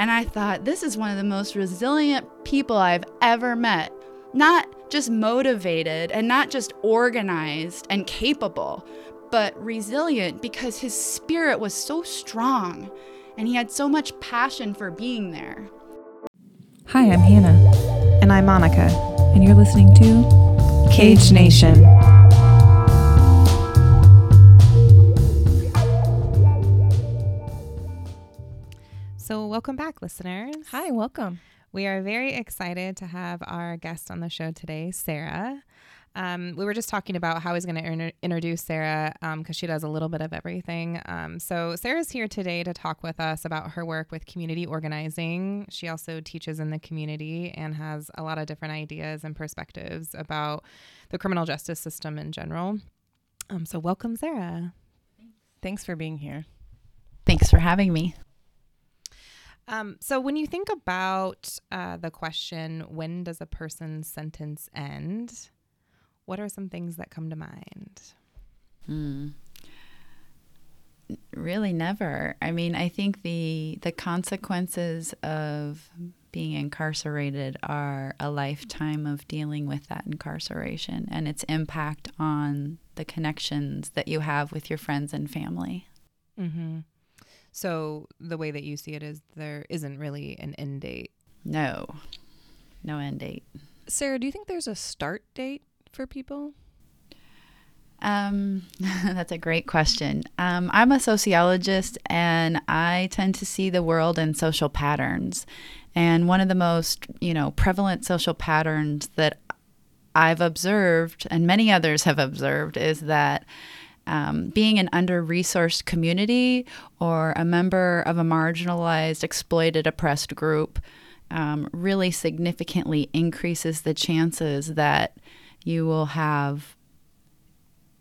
And I thought, this is one of the most resilient people I've ever met. Not just motivated and not just organized and capable, but resilient because his spirit was so strong and he had so much passion for being there. Hi, I'm Hannah. And I'm Monica. And you're listening to Cage Nation. So, welcome back, listeners. Hi, welcome. We are very excited to have our guest on the show today, Sarah. Um, we were just talking about how he's going to inter- introduce Sarah because um, she does a little bit of everything. Um, so, Sarah's here today to talk with us about her work with community organizing. She also teaches in the community and has a lot of different ideas and perspectives about the criminal justice system in general. Um, so, welcome, Sarah. Thanks for being here. Thanks for having me. Um, so, when you think about uh, the question, when does a person's sentence end? What are some things that come to mind? Hmm. Really, never. I mean, I think the the consequences of being incarcerated are a lifetime of dealing with that incarceration and its impact on the connections that you have with your friends and family. Mm-hmm. So the way that you see it is there isn't really an end date. No, no end date. Sarah, do you think there's a start date for people? Um, that's a great question. Um, I'm a sociologist and I tend to see the world in social patterns. And one of the most, you know, prevalent social patterns that I've observed and many others have observed is that um, being an under resourced community or a member of a marginalized, exploited, oppressed group um, really significantly increases the chances that you will have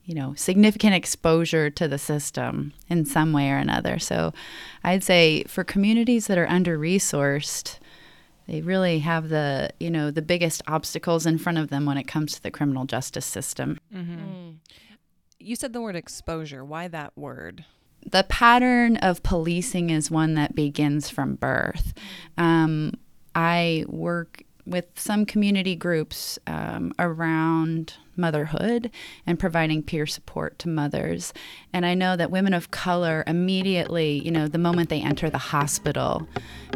you know significant exposure to the system in some way or another. So i'd say for communities that are under resourced they really have the you know the biggest obstacles in front of them when it comes to the criminal justice system. Mm-hmm. mm you said the word exposure. Why that word? The pattern of policing is one that begins from birth. Um, I work with some community groups um, around motherhood and providing peer support to mothers. And I know that women of color immediately, you know, the moment they enter the hospital,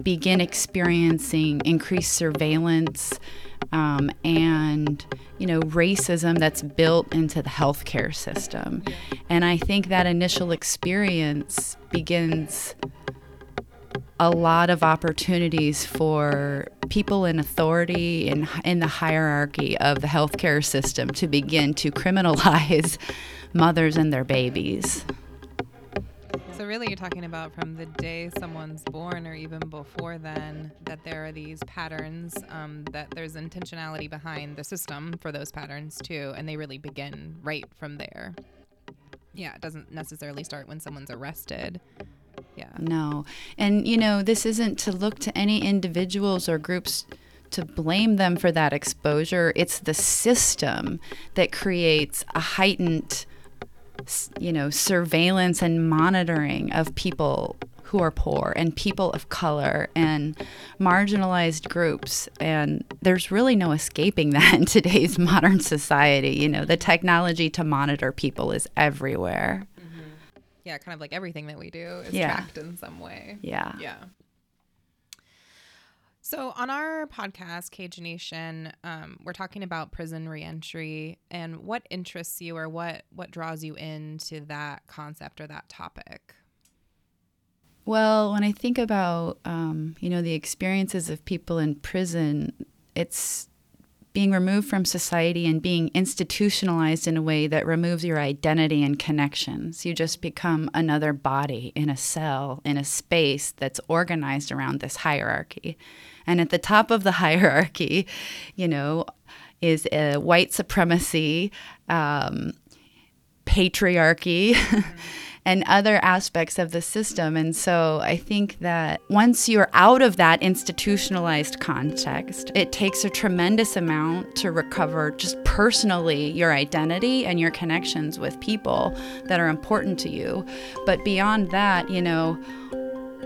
begin experiencing increased surveillance um, and you know racism that's built into the healthcare system. And I think that initial experience begins a lot of opportunities for people in authority in, in the hierarchy of the healthcare system to begin to criminalize mothers and their babies. So really you're talking about from the day someone's born or even before then that there are these patterns, um, that there's intentionality behind the system for those patterns too, and they really begin right from there. Yeah, it doesn't necessarily start when someone's arrested. Yeah. No. And you know, this isn't to look to any individuals or groups to blame them for that exposure. It's the system that creates a heightened you know, surveillance and monitoring of people who are poor and people of color and marginalized groups. And there's really no escaping that in today's modern society. You know, the technology to monitor people is everywhere. Mm-hmm. Yeah, kind of like everything that we do is yeah. tracked in some way. Yeah. Yeah. So, on our podcast, Cage Nation, um, we're talking about prison reentry and what interests you or what, what draws you into that concept or that topic. Well, when I think about, um, you know, the experiences of people in prison, it's being removed from society and being institutionalized in a way that removes your identity and connections. You just become another body in a cell, in a space that's organized around this hierarchy. And at the top of the hierarchy, you know, is a white supremacy, um, patriarchy. And other aspects of the system. And so I think that once you're out of that institutionalized context, it takes a tremendous amount to recover just personally your identity and your connections with people that are important to you. But beyond that, you know,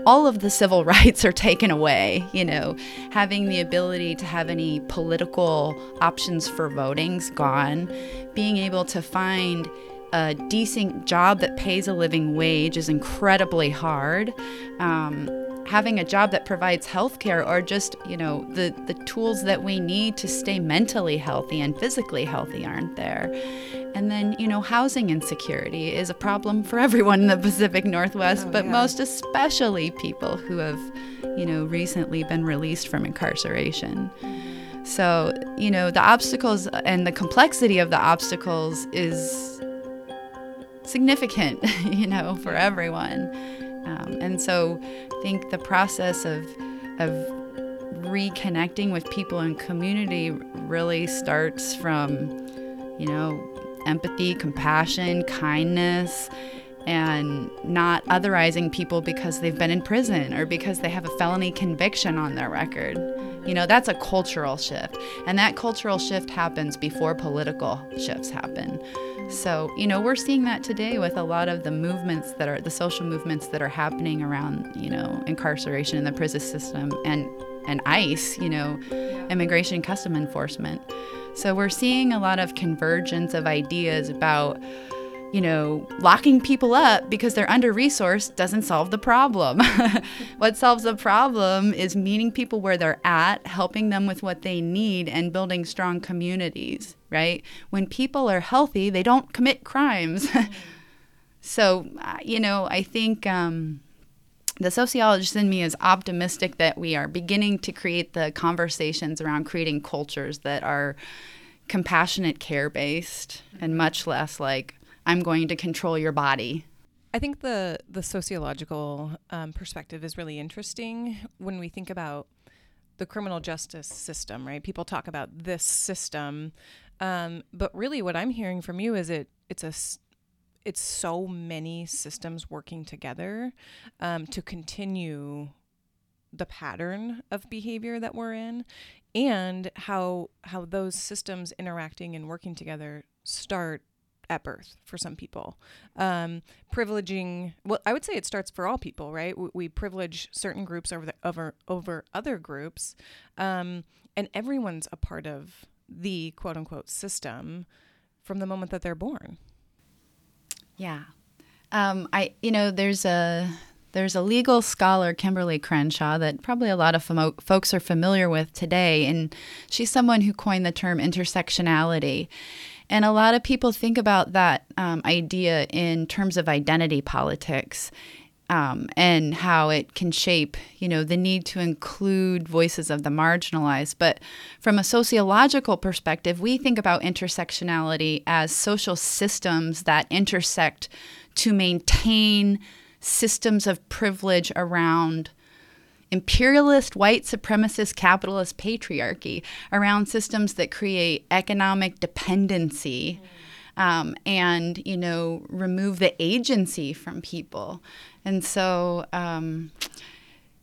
all of the civil rights are taken away. You know, having the ability to have any political options for voting's gone. Being able to find a decent job that pays a living wage is incredibly hard. Um, having a job that provides health care or just, you know, the, the tools that we need to stay mentally healthy and physically healthy aren't there. And then, you know, housing insecurity is a problem for everyone in the Pacific Northwest, Oh, but yeah. most especially people who have, you know, recently been released from incarceration. So, you know, the obstacles and the complexity of the obstacles is significant, you know, for everyone. Um, and so I think the process of, of reconnecting with people in community really starts from, you know, empathy, compassion, kindness, and not otherizing people because they've been in prison or because they have a felony conviction on their record. You know, that's a cultural shift. And that cultural shift happens before political shifts happen. So, you know, we're seeing that today with a lot of the movements that are the social movements that are happening around, you know, incarceration in the prison system and and ICE, you know, immigration custom enforcement. So we're seeing a lot of convergence of ideas about you know, locking people up because they're under resourced doesn't solve the problem. what solves the problem is meeting people where they're at, helping them with what they need, and building strong communities, right? When people are healthy, they don't commit crimes. so, uh, you know, I think. Um, the sociologist in me is optimistic that we are beginning to create the conversations around creating cultures that are compassionate care based and much less like i'm going to control your body I think the the sociological um, perspective is really interesting when we think about the criminal justice system, right? People talk about this system, um, but really, what I'm hearing from you is it it's a it's so many systems working together um, to continue the pattern of behavior that we're in, and how how those systems interacting and working together start at birth for some people. Um, privileging well i would say it starts for all people right? We, we privilege certain groups over the, over over other groups um, and everyone's a part of the quote unquote system from the moment that they're born yeah. Um, i you know there's a there's a legal scholar Kimberlé Crenshaw that probably a lot of folks are familiar with today and she's someone who coined the term intersectionality. And a lot of people think about that um, idea in terms of identity politics um, and how it can shape, you know, the need to include voices of the marginalized. But from a sociological perspective, we think about intersectionality as social systems that intersect to maintain systems of privilege around imperialist, white supremacist, capitalist patriarchy around systems that create economic dependency um, and, you know, remove the agency from people. And so, um,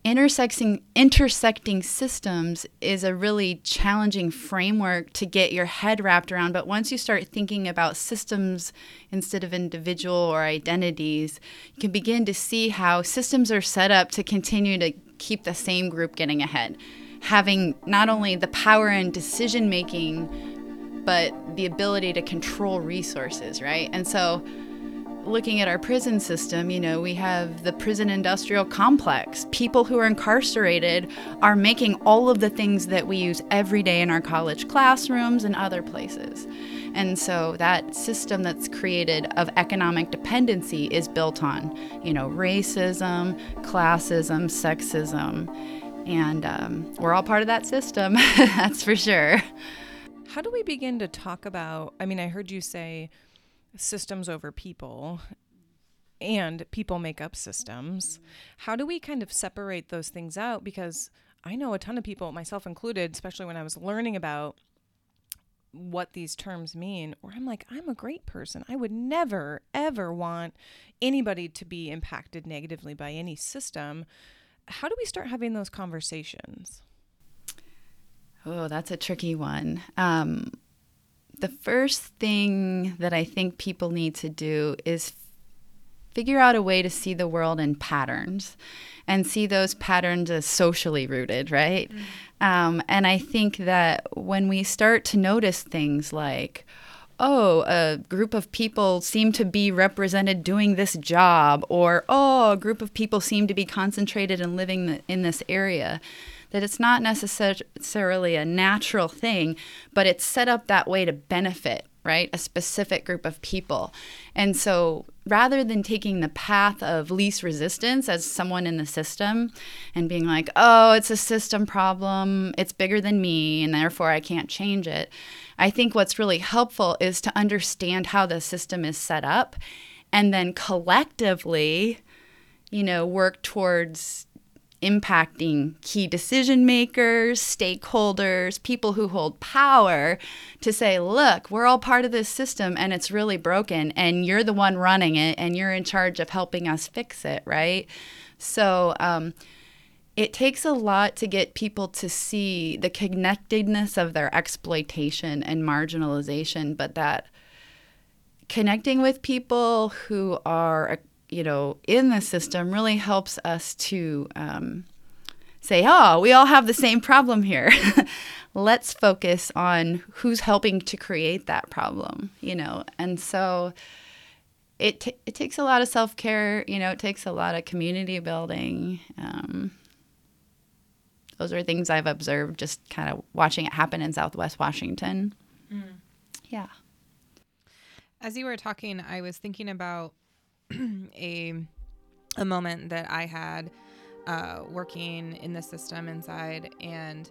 intersecting intersecting systems is a really challenging framework to get your head wrapped around. But once you start thinking about systems instead of individual or identities you can begin to see how systems are set up to continue to keep the same group getting ahead. Having not only the power and decision making but the ability to control resources right? And so looking at our prison system, you know, we have the prison industrial complex. People who are incarcerated are making all of the things that we use every day in our college classrooms and other places. And so that system that's created of economic dependency is built on, you know, racism, classism, sexism. And um, we're all part of that system, that's for sure. how do we begin to talk about i mean i heard you say systems over people and people make up systems. How do we kind of separate those things out? Because I know a ton of people, myself included, especially when I was learning about what these terms mean, where I'm like, I'm a great person. I would never, ever want anybody to be impacted negatively by any system. How do we start having those conversations? Oh, that's a tricky one. Um, the first thing that I think people need to do is figure out a way to see the world in patterns and see those patterns as socially rooted, right? Mm-hmm. Um, and I think that when we start to notice things like, oh, a group of people seem to be represented doing this job, or oh, a group of people seem to be concentrated and living in this area. That it's not necessarily a natural thing, but it's set up that way to benefit, right? A specific group of people. And so rather than taking the path of least resistance as someone in the system and being like, oh, it's a system problem, it's bigger than me, and therefore I can't change it, I think what's really helpful is to understand how the system is set up and then collectively, you know, work towards impacting key decision makers, stakeholders, people who hold power to say, look, we're all part of this system and it's really broken, and you're the one running it and you're in charge of helping us fix it, right? So, um, it takes a lot to get people to see the connectedness of their exploitation and marginalization, but that connecting with people who are you know, in the system really helps us to um, say, oh, we all have the same problem here. Let's focus on who's helping to create that problem, you know. And so it, t- it takes a lot of self care, you know, it takes a lot of community building. Um, those are things I've observed just kind of watching it happen in Southwest Washington. Mm. Yeah. As you were talking, I was thinking about a a moment that I had uh, working in the system inside, and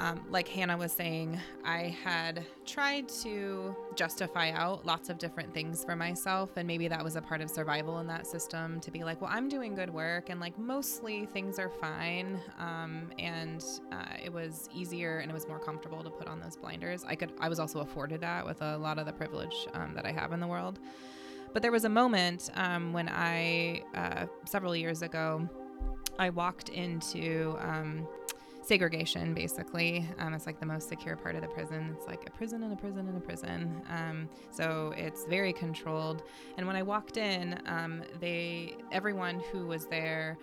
um, like Hannah was saying, I had tried to justify out lots of different things for myself, and maybe that was a part of survival in that system to be like, well, I'm doing good work, and like mostly things are fine, um, and uh, it was easier and it was more comfortable to put on those blinders. I could, I was also afforded that with a lot of the privilege um, that I have in the world. But there was a moment um, when I, uh, several years ago, I walked into um, segregation basically. Um, it's like the most secure part of the prison. It's like a prison and a prison and a prison. Um, so it's very controlled. And when I walked in, um, they everyone who was there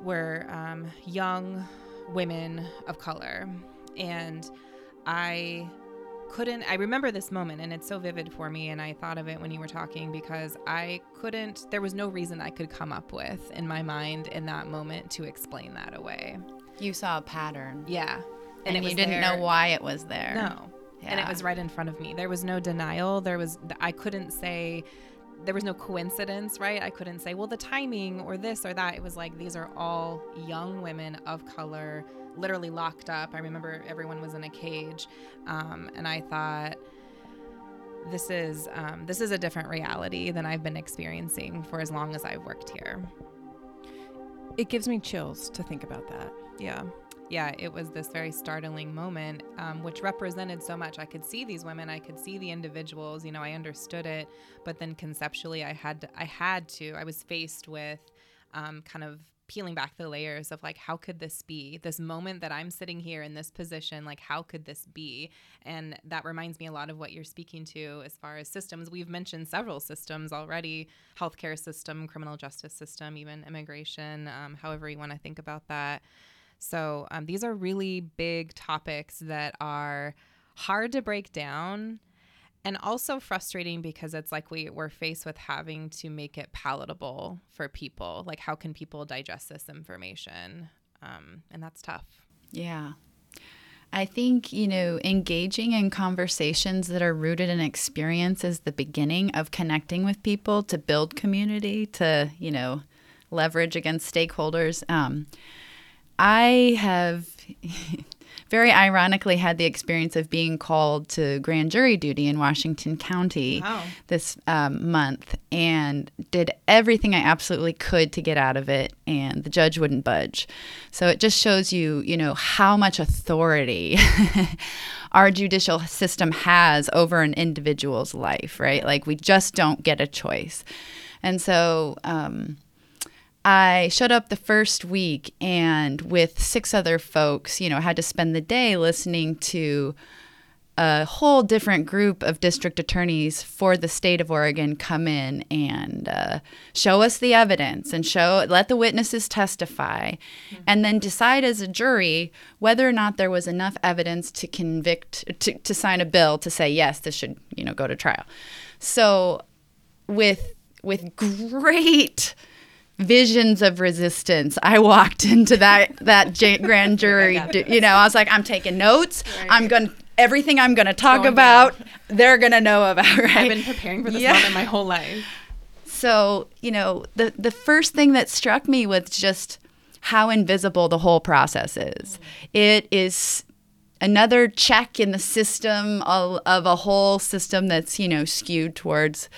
were um, young women of color, and I couldn't I remember this moment and it's so vivid for me and I thought of it when you were talking because I couldn't there was no reason I could come up with in my mind in that moment to explain that away. You saw a pattern. Yeah. And, and you didn't there. know why it was there. No. Yeah. And it was right in front of me. There was no denial. There was I couldn't say there was no coincidence, right? I couldn't say, well, the timing or this or that. It was like these are all young women of color literally locked up. I remember everyone was in a cage, um, and I thought, this is um, this is a different reality than I've been experiencing for as long as I've worked here. It gives me chills to think about that. Yeah. Yeah, it was this very startling moment, um, which represented so much. I could see these women, I could see the individuals. You know, I understood it, but then conceptually, I had to, I had to. I was faced with um, kind of peeling back the layers of like how could this be? This moment that i'm sitting here in this position like how could this be? And that reminds me a lot of what you're speaking to as far as systems. We've mentioned several systems already healthcare system criminal justice system even immigration um, however you want to think about that. So um, these are really big topics that are hard to break down and also frustrating because it's like we we're faced with having to make it palatable for people. Like how can people digest this information? Um, and that's tough. Yeah. I think you know engaging in conversations that are rooted in experience is the beginning of connecting with people to build community to you know leverage against stakeholders. Um, i have very ironically had the experience of being called to grand jury duty in Washington County wow. this um, month and did everything I absolutely could to get out of it, and the judge wouldn't budge. So it just shows you, you know, how much authority. our judicial system has over an individual's life, right? Like we just don't get a choice. And so, um, I showed up the first week and with six other folks, you know, had to spend the day listening to a whole different group of district attorneys for the state of Oregon come in and uh, show us the evidence and show let the witnesses testify, mm-hmm. and then decide as a jury whether or not there was enough evidence to convict to, to sign a bill to say yes this should you know go to trial. So with with great visions of resistance. I walked into that that grand jury. You know, I was like, I'm taking notes. Right. I'm going everything I'm going to talk about. Down. They're going to know about. Right? I've been preparing for this yeah. moment my whole life. So you know, the the first thing that struck me was just how invisible the whole process is. Mm. It is another check in the system of, of a whole system that's you know skewed towards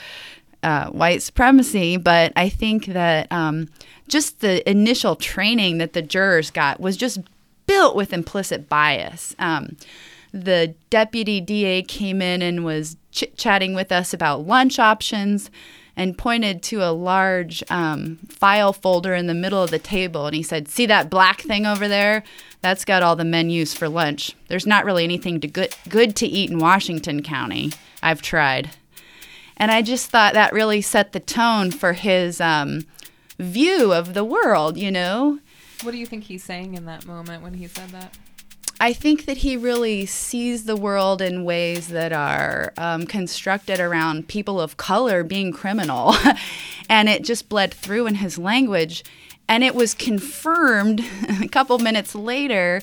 uh, white supremacy, but I think that um, just the initial training that the jurors got was just built with implicit bias. Um, the deputy DA came in and was chit chatting with us about lunch options and pointed to a large um, file folder in the middle of the table. And he said, See that black thing over there? That's got all the menus for lunch. There's not really anything to good, good to eat in Washington County. I've tried. And I just thought that really set the tone for his um, view of the world, you know? What do you think he's saying in that moment when he said that? I think that he really sees the world in ways that are um, constructed around people of color being criminal. and it just bled through in his language. And it was confirmed a couple minutes later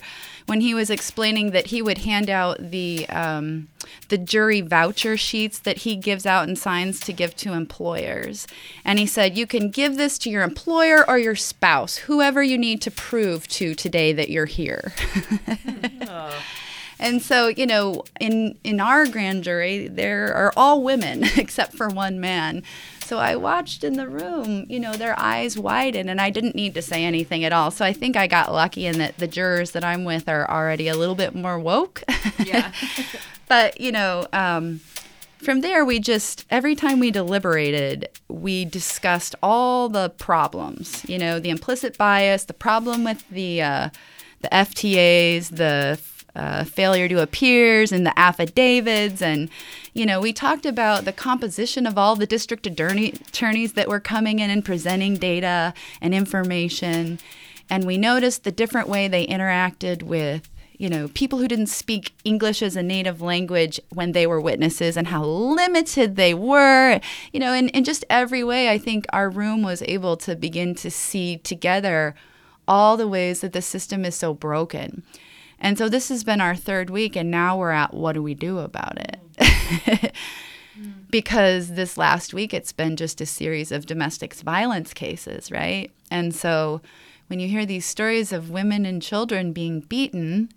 when he was explaining that he would hand out the um, the jury voucher sheets that he gives out and signs to give to employers. And he said, You can give this to your employer or your spouse, whoever you need to prove to today that you're here. oh. And so, you know, in in our grand jury, there are all women except for one man. So I watched in the room, you know, their eyes widen, and I didn't need to say anything at all. So I think I got lucky in that the jurors that I'm with are already a little bit more woke. Yeah. but you know. Um, from there, we just, every time we deliberated, we discussed all the problems, you know, the implicit bias, the problem with the, uh, the FTAs, the uh, failure to appears and the affidavits. And you know we talked about the composition of all the district attorney, attorneys that were coming in and presenting data and information. And we noticed the different way they interacted with you know people who didn't speak english as a native language when they were witnesses and how limited they were. You know in, in just every way i think our room was able to begin to see together all the ways that the system is so broken and so this has been our third week, and now we're at what do we do about it? Mm-hmm. because this last week it's been just a series of domestic violence cases, right? And so when you hear these stories of women and children being beaten,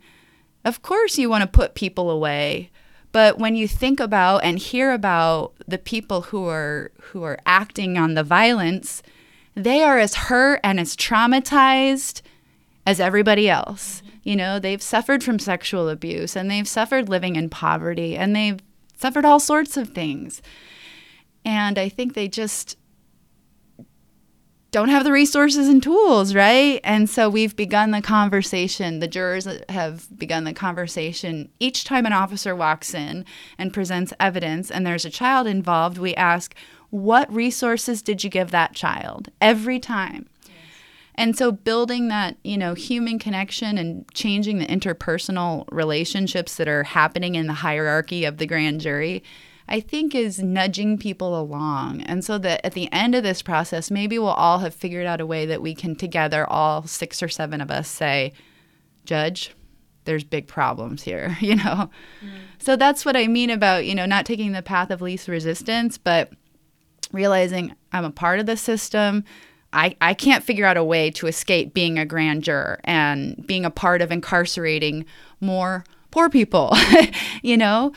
of course you want to put people away. But when you think about and hear about the people who are who are acting on the violence, they are as hurt and as traumatized as everybody else. Mm-hmm. You know, they've suffered from sexual abuse and they've suffered living in poverty and they've suffered all sorts of things. And I think they just don't have the resources and tools, right? And so we've begun the conversation. The jurors have begun the conversation. Each time an officer walks in and presents evidence and there's a child involved, we ask, What resources did you give that child? Every time. And so building that, you know, human connection and changing the interpersonal relationships that are happening in the hierarchy of the grand jury, I think is nudging people along. And so that at the end of this process, maybe we'll all have figured out a way that we can together, all six or seven of us, say, Judge, there's big problems here, you know? Mm. So that's what I mean about, you know, not taking the path of least resistance, but realizing I'm a part of the system I, I can't figure out a way to escape being a grand juror and being a part of incarcerating more poor people, you know?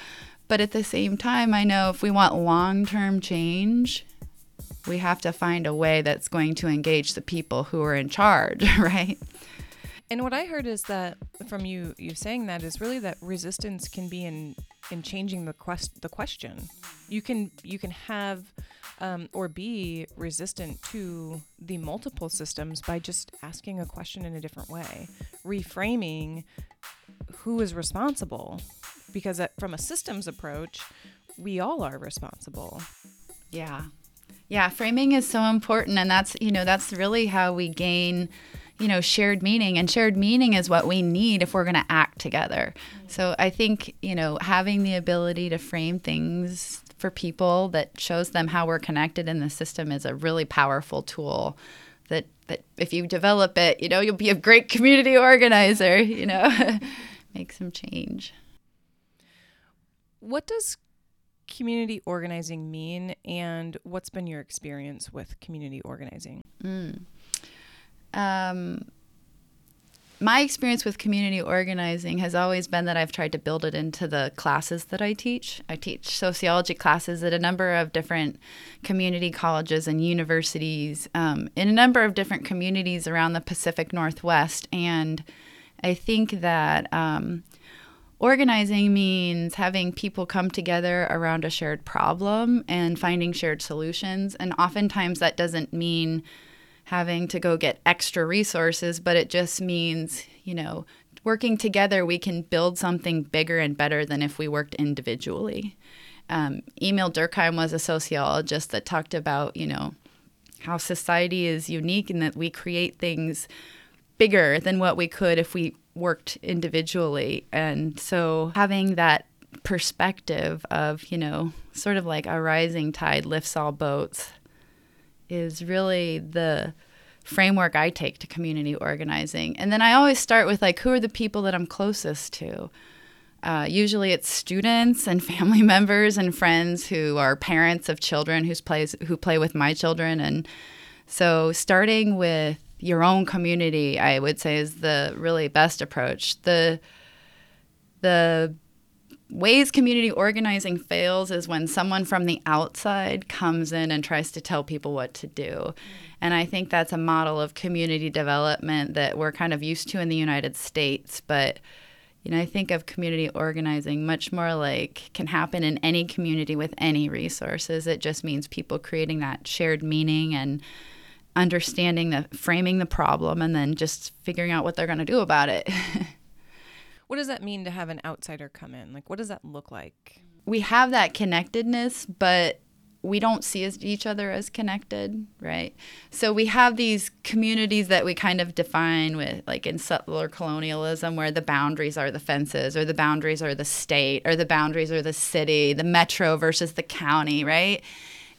But at the same time, I know if we want long term change, we have to find a way that's going to engage the people who are in charge, right? And what I heard is that from you you saying that is really that resistance can be in in changing the quest the question. You can you can have um, or be resistant to the multiple systems by just asking a question in a different way, reframing who is responsible because uh, from a systems approach, we all are responsible. Yeah. Yeah, framing is so important and that's, you know, that's really how we gain, you know, shared meaning and shared meaning is what we need if we're going to act together. So I think, you know, having the ability to frame things for people that shows them how we're connected in the system is a really powerful tool that that if you develop it, you know, you'll be a great community organizer, you know. Make some change. What does community organizing mean and what's been your experience with community organizing? Mm. Um, my experience with community organizing has always been that I've tried to build it into the classes that I teach. I teach sociology classes at a number of different community colleges and universities um, in a number of different communities around the Pacific Northwest. And I think that um, organizing means having people come together around a shared problem and finding shared solutions. And oftentimes that doesn't mean having to go get extra resources, but it just means, you know, working together, we can build something bigger and better than if we worked individually. Um, Émile Durkheim was a sociologist that talked about, you know, how society is unique and that we create things bigger than what we could if we worked individually. And so having that perspective of, you know, sort of like a rising tide lifts all boats is really the framework I take to community organizing. And then I always start with like, who are the people that I'm closest to? Uh, usually it's students and family members and friends who are parents of children who's plays who play with my children and so starting with your own community i would say is the really best approach the the ways community organizing fails is when someone from the outside comes in and tries to tell people what to do. And I think that's a model of community development that we're kind of used to in the United States, but you know, I think of community organizing much more like can happen in any community with any resources. It just means people creating that shared meaning and understanding the framing the problem and then just figuring out what they're going to do about it. What does that mean to have an outsider come in? Like, what does that look like? We have that connectedness, but we don't see each other as connected, right? So we have these communities that we kind of define with, like in settler colonialism, where the boundaries are the fences, or the boundaries are the state, or the boundaries are the city, the metro versus the county, right?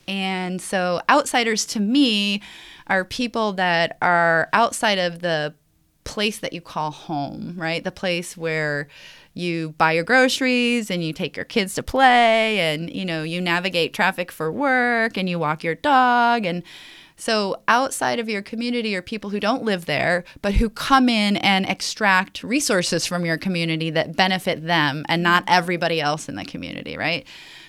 And so outsiders to me are people that are outside of the place that you call home, right? The place where you buy your groceries and you take your kids to play and you know, you navigate traffic for work and you walk your dog and so outside of your community are people who don't live there, but who come in and extract resources from your community that benefit them and not everybody else in the community, right?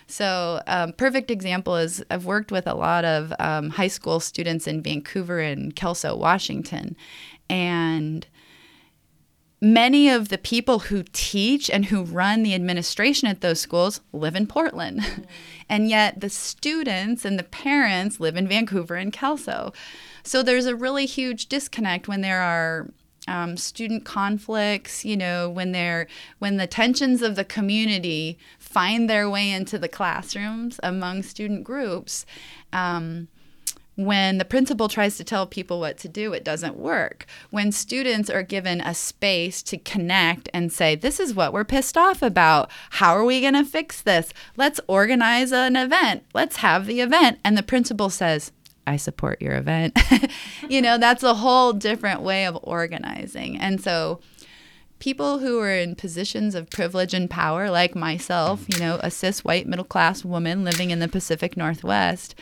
So, um, perfect example is I've worked with a lot of um, high school students in Vancouver and Kelso, Washington, and many of the people who teach and who run the administration at those schools live in Portland. Mm. and yet the students and the parents live in Vancouver and Kelso. So there's a really huge disconnect when there are um, student conflicts, you know, when they're when the tensions of the community find their way into the classrooms among student groups. Um, when the principal tries to tell people what to do, it doesn't work. When students are given a space to connect and say, This is what we're pissed off about. How are we going to fix this? Let's organize an event. Let's have the event. And the principal says, I support your event. you know, that's a whole different way of organizing. And so, people who are in positions of privilege and power, like myself, you know, a cis white middle class woman living in the Pacific Northwest,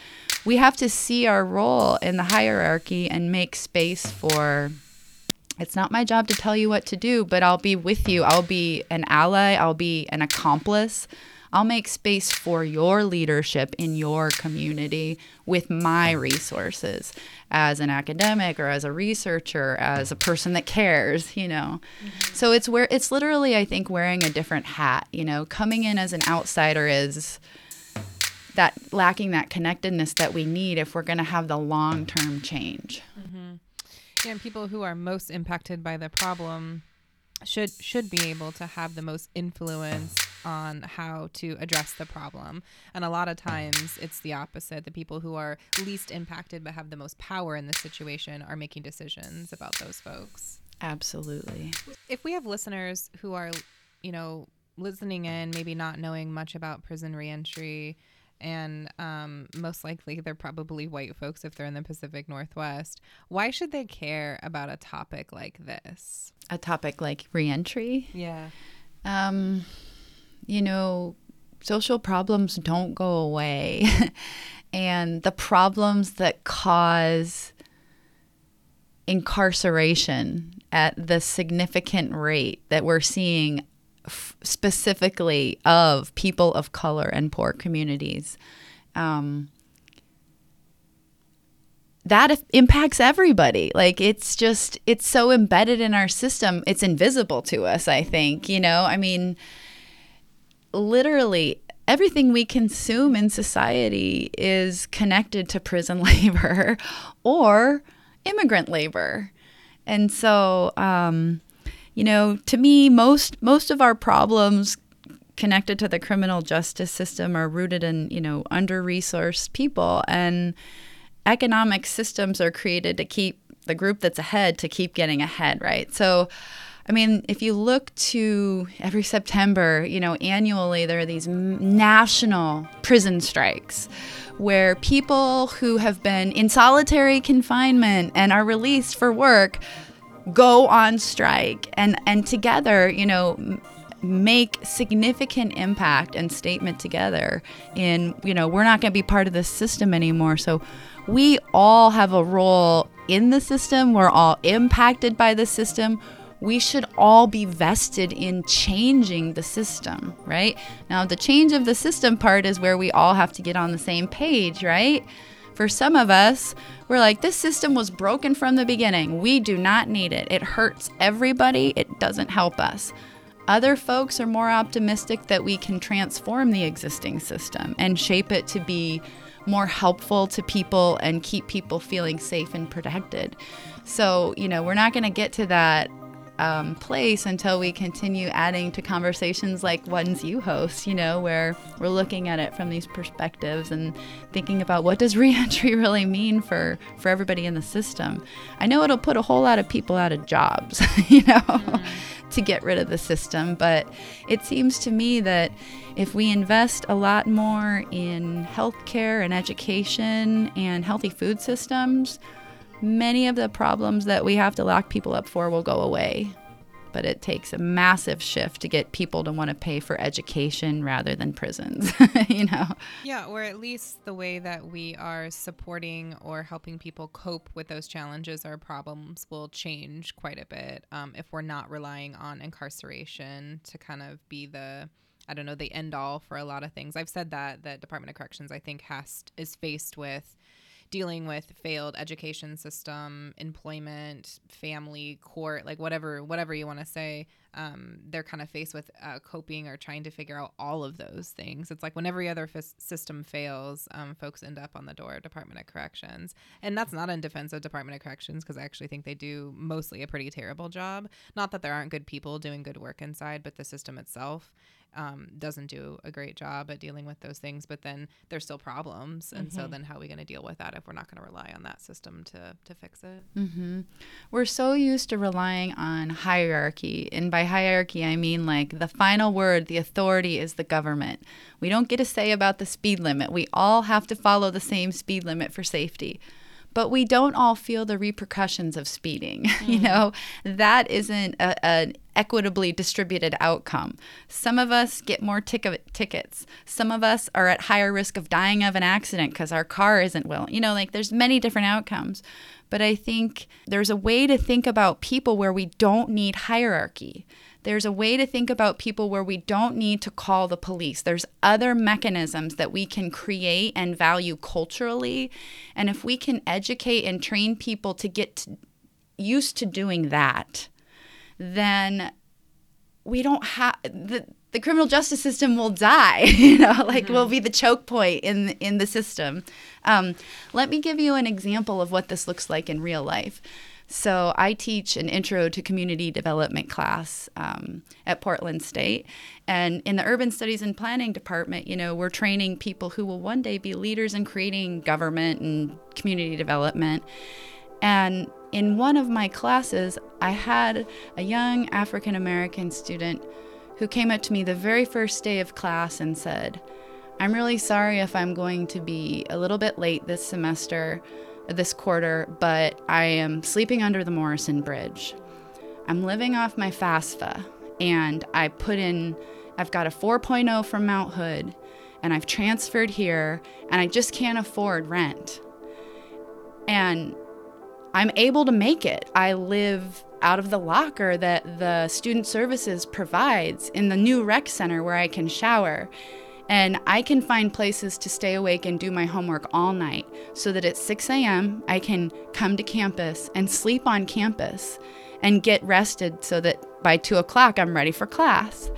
we have to see our role in the hierarchy and make space for it's not my job to tell you what to do, but I'll be with you. I'll be an ally, I'll be an accomplice. I'll make space for your leadership in your community with my resources as an academic or as a researcher, as a person that cares, you know. Mm-hmm. So it's where it's literally I think wearing a different hat, you know, coming in as an outsider is that lacking that connectedness that we need if we're going to have the long-term change. Mm-hmm. Yeah, and people who are most impacted by the problem should should be able to have the most influence on how to address the problem. And a lot of times it's the opposite. The people who are least impacted but have the most power in the situation are making decisions about those folks. Absolutely. If we have listeners who are, you know, listening in, maybe not knowing much about prison reentry, and um, most likely they're probably white folks if they're in the Pacific Northwest. Why should they care about a topic like this? A topic like reentry? Yeah. Um, you know, social problems don't go away. and the problems that cause incarceration at the significant rate that we're seeing f- specifically of people of color and poor communities. Um, that impacts everybody. Like it's just, it's so embedded in our system. It's invisible to us, I think. You know, I mean, literally everything we consume in society is connected to prison labor or immigrant labor. And so, um, you know, to me, most most of our problems connected to the criminal justice system are rooted in you know under resourced people and economic systems are created to keep the group that's ahead to keep getting ahead, right? So. I mean, if you look to every September, you know, annually there are these national prison strikes where people who have been in solitary confinement and are released for work go on strike and and together you know make significant impact and statement together in you know we're not going to be part of the system anymore. So we all have a role in the system. We're all impacted by the system. We should all be vested in changing the system right? Now the change of the system part is where we all have to get on the same page right for some of us, we're like, this system was broken from the beginning. We do not need it. It hurts everybody, it doesn't help us. Other folks are more optimistic that we can transform the existing system and shape it to be more helpful to people and keep people feeling safe and protected. So, you know, we're not going to get to that um, place until we continue adding to conversations like ones you host, you know, where we're looking at it from these perspectives and thinking about what does reentry really mean for, for everybody in the system. I know it'll put a whole lot of people out of jobs, you know, mm-hmm. to get rid of the system, but it seems to me that if we invest a lot more in healthcare and education and healthy food systems, many of the problems that we have to lock people up for will go away. But it takes a massive shift to get people to want to pay for education rather than prisons, you know? Yeah, or at least the way that we are supporting or helping people cope with those challenges or problems will change quite a bit um, if we're not relying on incarceration to kind of be the I don't know the end all for a lot of things. I've said that the Department of Corrections I think has is faced with dealing with failed education system, employment, family, court, like whatever whatever you want to say, um, they're kind of faced with uh, coping or trying to figure out all of those things. It's like when every other f- system fails, um, folks end up on the door of Department of Corrections, and that's not in defense of Department of Corrections because I actually think they do mostly a pretty terrible job. Not that there aren't good people doing good work inside, but the system itself um, doesn't do a great job at dealing with those things. But then there's still problems, and mm-hmm. so then how are we going to deal with that if we're not going to rely on that system to to fix it? Mm-hmm. We're so used to relying on hierarchy, and by hierarchy I mean like the final word, the authority is the government. We don't get a say about the speed limit. We all have to follow the same speed limit for safety but we don't all feel the repercussions of speeding. Mm. you know, that isn't an equitably distributed outcome. Some of us get more ticket tickets. Some of us are at higher risk of dying of an accident because our car isn't well. You know, like there's many different outcomes. But I think there's a way to think about people where we don't need hierarchy. There's a way to think about people where we don't need to call the police. There's other mechanisms that we can create and value culturally. And if we can educate and train people to get to, used to doing that, then we don't have the the criminal justice system will die you know like mm-hmm. will be the choke point in in the system um, let me give you an example of what this looks like in real life So I teach an intro to community development class um, at Portland State. And in the urban studies and planning department, you know, we're training people who will one day be leaders in creating government and community development. And in one of my classes, I had a young African American student who came up to me the very first day of class and said, I'm really sorry if I'm going to be a little bit late this semester, this quarter, but I am sleeping under the Morrison Bridge. I'm living off my FAFSA, and I put in, I've got a 4.0 from Mount Hood, and I've transferred here, and I just can't afford rent. And I'm able to make it. I live out of the locker that the student services provides in the new rec center where I can shower. And I can find places to stay awake and do my homework all night so that at 6 a.m. I can come to campus and sleep on campus and get rested so that by 2 o'clock I'm ready for class.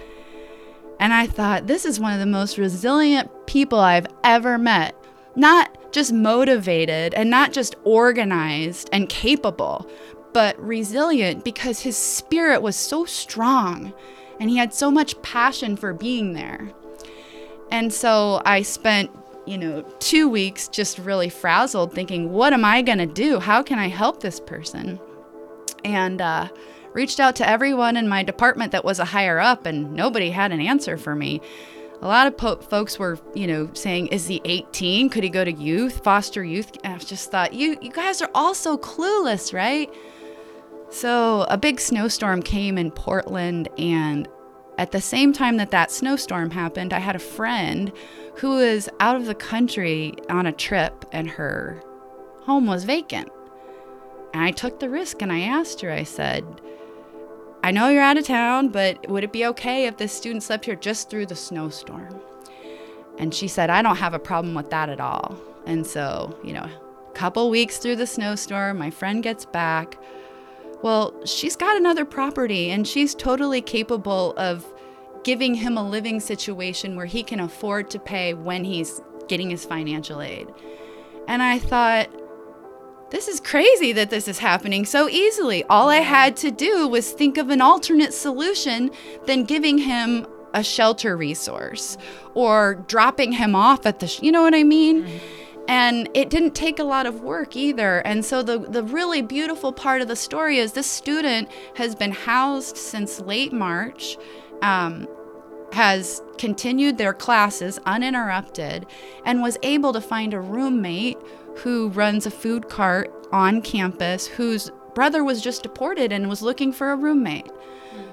And I thought, this is one of the most resilient people I've ever met. Not just motivated and not just organized and capable, but resilient because his spirit was so strong and he had so much passion for being there. And so I spent, you know, two weeks just really frazzled thinking, what am I going to do? How can I help this person? And uh, reached out to everyone in my department that was a higher up, and nobody had an answer for me. A lot of po- folks were, you know, saying, "Is he 18? Could he go to youth, foster youth?" And I just thought, you, you guys are all so clueless, right? So a big snowstorm came in Portland, and at the same time that that snowstorm happened, I had a friend who was out of the country on a trip and her home was vacant. And I took the risk and I asked her, I said, I know you're out of town, but would it be okay if this student slept here just through the snowstorm? And she said, I don't have a problem with that at all. And so, you know, a couple weeks through the snowstorm, my friend gets back. Well, she's got another property and she's totally capable of giving him a living situation where he can afford to pay when he's getting his financial aid. And I thought, this is crazy that this is happening so easily. All I had to do was think of an alternate solution than giving him a shelter resource or dropping him off at the, sh- you know what I mean? Mm-hmm and it didn't take a lot of work either. And so the the really beautiful part of the story is this student has been housed since late March. Um, has continued their classes uninterrupted and was able to find a roommate who runs a food cart on campus whose brother was just deported and was looking for a roommate.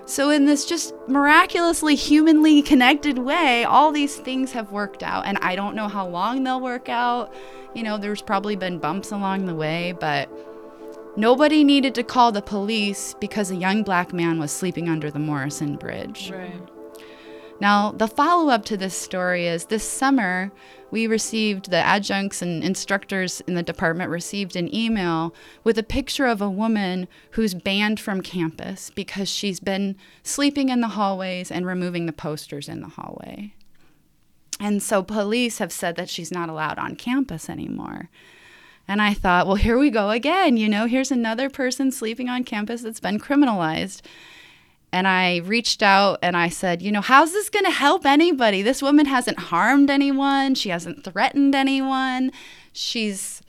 So, in this just miraculously humanly connected way, all these things have worked out. And I don't know how long they'll work out. You know, there's probably been bumps along the way, but nobody needed to call the police because a young black man was sleeping under the Morrison Bridge. Right. Now, the follow up to this story is this summer, we received, the adjuncts and instructors in the department received an email with a picture of a woman who's banned from campus because she's been sleeping in the hallways and removing the posters in the hallway. And so police have said that she's not allowed on campus anymore. And I thought, well, here we go again. You know, here's another person sleeping on campus that's been criminalized. And I reached out and I said, you know, how's this going to help anybody? This woman hasn't harmed anyone. She hasn't threatened anyone. She's,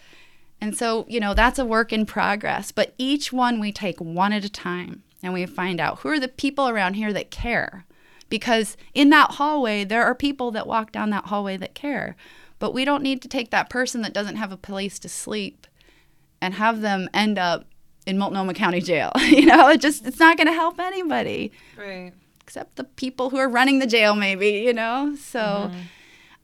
and so, you know, that's a work in progress. But each one we take one at a time and we find out who are the people around here that care. Because in that hallway, there are people that walk down that hallway that care. But we don't need to take that person that doesn't have a place to sleep and have them end up in Multnomah County Jail. you know, it just it's not going to help anybody. Right. Except the people who are running the jail maybe, you know. So mm-hmm.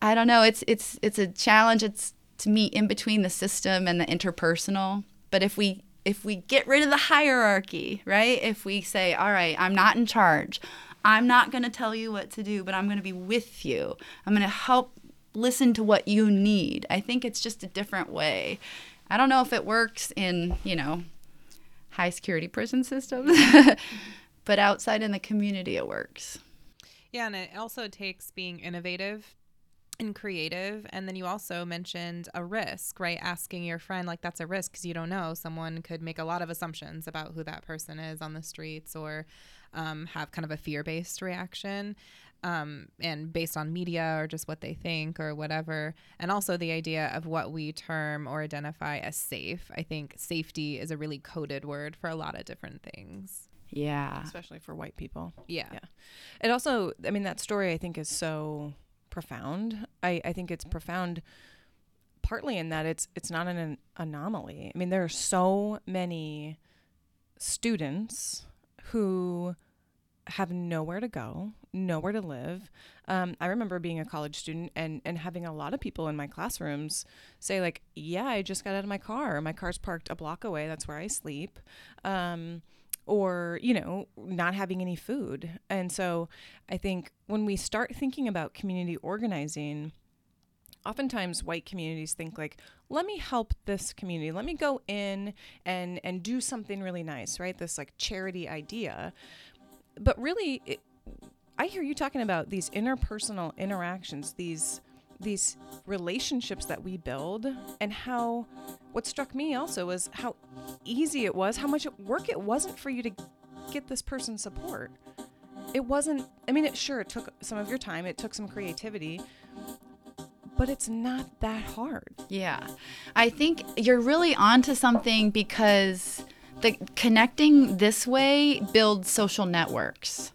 I don't know, it's it's it's a challenge it's to meet in between the system and the interpersonal. But if we if we get rid of the hierarchy, right? If we say, "All right, I'm not in charge. I'm not going to tell you what to do, but I'm going to be with you. I'm going to help listen to what you need." I think it's just a different way. I don't know if it works in, you know, high security prison systems, but outside in the community, it works. Yeah, and it also takes being innovative and creative. And then you also mentioned a risk, right? Asking your friend, like, that's a risk because you don't know. Someone could make a lot of assumptions about who that person is on the streets or um, have kind of a fear based reaction. Um, and based on media or just what they think or whatever. And also the idea of what we term or identify as safe. I think safety is a really coded word for a lot of different things. Yeah. especially for white people. Yeah. Yeah. It also, I mean, that story I think is so profound. I, I think it's profound partly in that it's it's not an anomaly. I mean, there are so many students who have nowhere to go, nowhere to live. Um, I remember being a college student and, and having a lot of people in my classrooms say like, "Yeah, I just got out of my car. My car's parked a block away. That's where I sleep." Um, or you know not having any food and so i think when we start thinking about community organizing oftentimes white communities think like let me help this community let me go in and and do something really nice right this like charity idea but really it, i hear you talking about these interpersonal interactions these these relationships that we build and how what struck me also was how easy it was how much work it wasn't for you to get this person support it wasn't i mean it sure it took some of your time it took some creativity but it's not that hard Yeah. I think you're really onto something because the connecting this way builds social networks.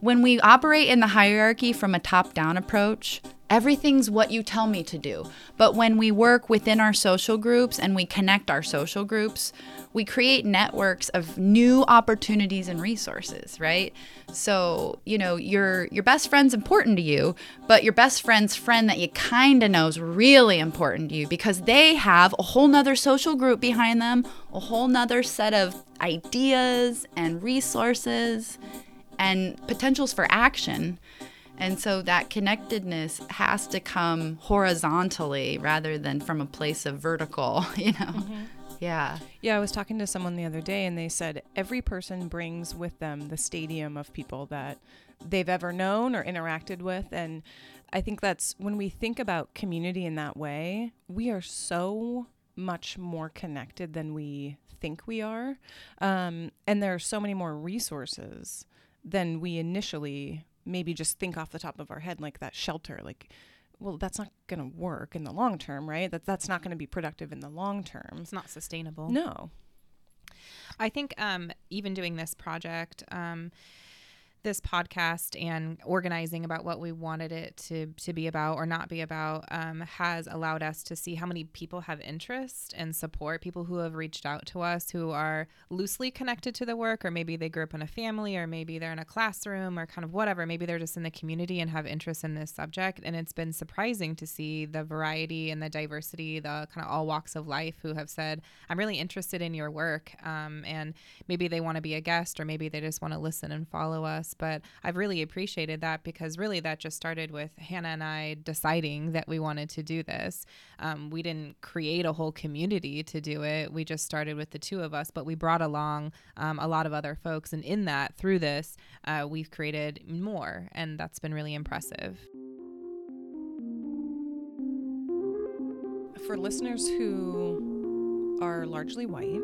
When we operate in the hierarchy from a top-down approach, everything's what you tell me to do. But when we work within our social groups and we connect our social groups, we create networks of new opportunities and resources, right? So, you know, your your best friend's important to you, but your best friend's friend that you kind of know is really important to you because they have a whole nother social group behind them, a whole nother set of ideas and resources and potentials for action. And so that connectedness has to come horizontally rather than from a place of vertical, you know? Yeah. Yeah, I was talking to someone the other day and they said every person brings with them the stadium of people that they've ever known or interacted with. And I think that's when we think about community in that way, we are so much more connected than we think we are. Um, and there are so many more resources than we initially maybe just think off the top of our head, like that shelter. Like, well, that's not going to work in the long term, right? That that's not going to be productive in the long term. It's not sustainable. No. I think um, even doing this project, um, this podcast, and organizing about what we wanted it to to be about or not be about um, has allowed us to see how many people have interest and support. People who have reached out to us who are loosely connected to the work, or maybe they grew up in a family, or maybe they're in a classroom, or kind of whatever. Maybe they're just in the community and have interest in this subject. And it's been surprising to see the variety and the diversity, the kind of all walks of life who have said, "I'm really interested in your work," um, and maybe they want to be a guest, or maybe they just want to listen and follow us. But I've really appreciated that because really that just started with Hannah and I deciding that we wanted to do this. Um, we didn't create a whole community to do it. We just started with the two of us, but we brought along um, a lot of other folks. And in that, through this, uh, we've created more. And that's been really impressive. For listeners who are largely white,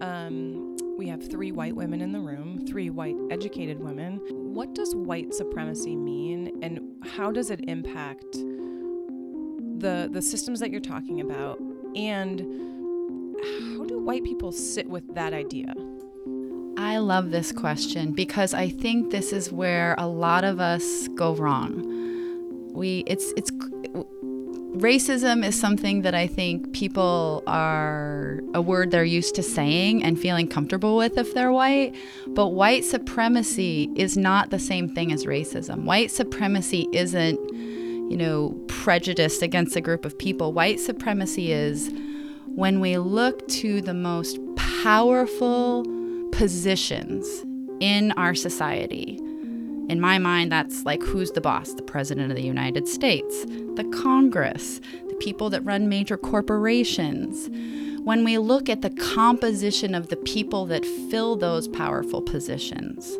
um, we have three white women in the room, three white educated women. What does white supremacy mean, and how does it impact the the systems that you're talking about? And how do white people sit with that idea? I love this question because I think this is where a lot of us go wrong. We it's it's racism is something that I think people are a word they're used to saying and feeling comfortable with if they're white, but white supremacy is not the same thing as racism. White supremacy isn't, you know, prejudice against a group of people. White supremacy is when we look to the most powerful positions in our society. In my mind, that's like who's the boss? The President of the United States, the Congress, the people that run major corporations. When we look at the composition of the people that fill those powerful positions,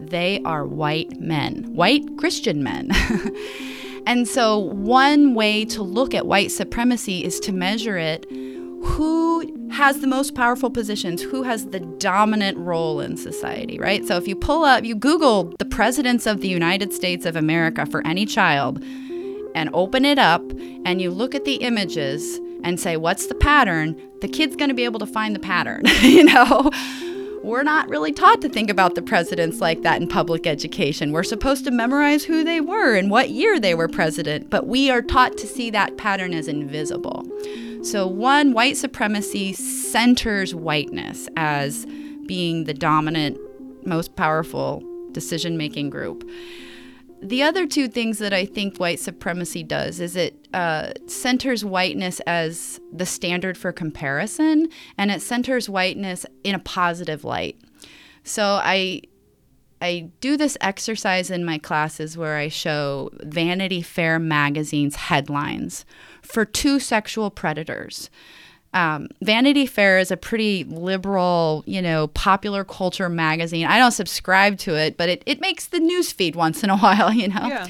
they are white men, white Christian men. And so, one way to look at white supremacy is to measure it who has the most powerful positions, who has the dominant role in society, right? So, if you pull up, you Google the presidents of the United States of America for any child and open it up and you look at the images and say, what's the pattern? The kid's going to be able to find the pattern, you know? we're not really taught to think about the presidents like that in public education. We're supposed to memorize who they were and what year they were president, but we are taught to see that pattern as invisible. So, one, white supremacy centers whiteness as being the dominant, most powerful decision making group. The other two things that I think white supremacy does is it uh, centers whiteness as the standard for comparison, and it centers whiteness in a positive light. So I I do this exercise in my classes where I show Vanity Fair magazine's headlines for two sexual predators um, Vanity Fair is a pretty liberal, you know, popular culture magazine. I don't subscribe to it, but it, it makes the news feed once in a while, you know? Yeah.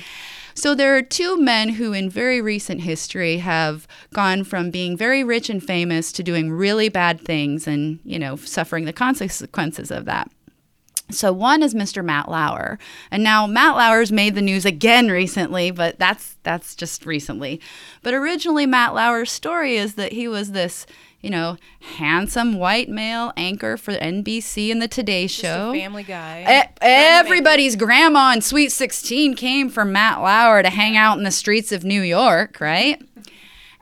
So there are two men who, in very recent history, have gone from being very rich and famous to doing really bad things and, you know, suffering the consequences of that. So one is Mr. Matt Lauer, and now Matt Lauer's made the news again recently, but that's that's just recently. But originally, Matt Lauer's story is that he was this, you know, handsome white male anchor for NBC and the Today Show. family guy. E- everybody's grandma on Sweet 16 came from Matt Lauer to hang out in the streets of New York, right?